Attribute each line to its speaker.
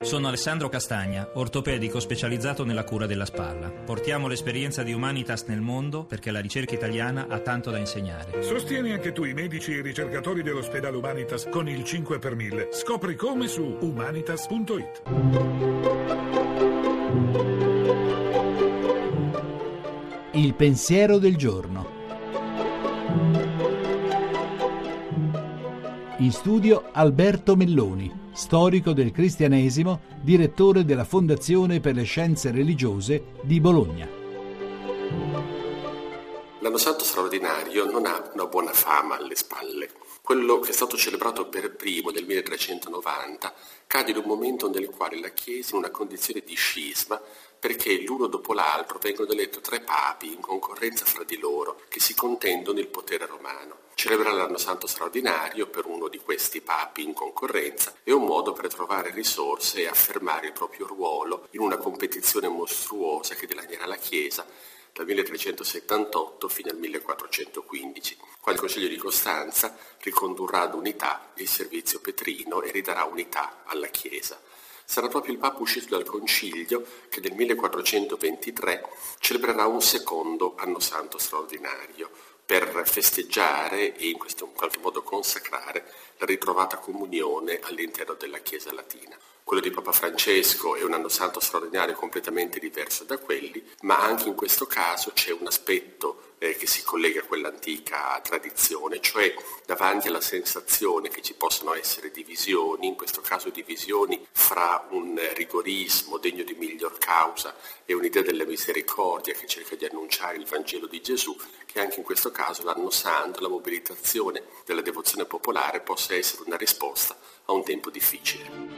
Speaker 1: Sono Alessandro Castagna, ortopedico specializzato nella cura della spalla. Portiamo l'esperienza di Humanitas nel mondo perché la ricerca italiana ha tanto da insegnare.
Speaker 2: Sostieni anche tu i medici e i ricercatori dell'ospedale Humanitas con il 5 per 1000. Scopri come su humanitas.it.
Speaker 3: Il pensiero del giorno. In studio Alberto Melloni, storico del cristianesimo, direttore della Fondazione per le Scienze Religiose di Bologna.
Speaker 4: L'anno santo straordinario non ha una buona fama alle spalle. Quello che è stato celebrato per primo nel 1390 cade in un momento nel quale la Chiesa è in una condizione di scisma perché l'uno dopo l'altro vengono eletti tre papi in concorrenza fra di loro che si contendono il potere romano. Celebrare l'anno santo straordinario per uno di questi papi in concorrenza è un modo per trovare risorse e affermare il proprio ruolo in una competizione mostruosa che dilagnerà la Chiesa dal 1378 fino al 1415, quando il Consiglio di Costanza ricondurrà ad unità il servizio petrino e ridarà unità alla Chiesa. Sarà proprio il Papa uscito dal Concilio che nel 1423 celebrerà un secondo anno santo straordinario, per festeggiare e in questo in qualche modo consacrare la ritrovata comunione all'interno della Chiesa latina. Quello di Papa Francesco è un anno santo straordinario completamente diverso da quelli, ma anche in questo caso c'è un aspetto eh, che si collega a quell'antica tradizione, cioè davanti alla sensazione che ci possono essere divisioni, in questo caso divisioni fra un rigorismo degno di miglior causa e un'idea della misericordia che cerca di annunciare il Vangelo di Gesù, che anche in questo caso l'anno santo, la mobilitazione della devozione popolare possa essere una risposta a un tempo difficile.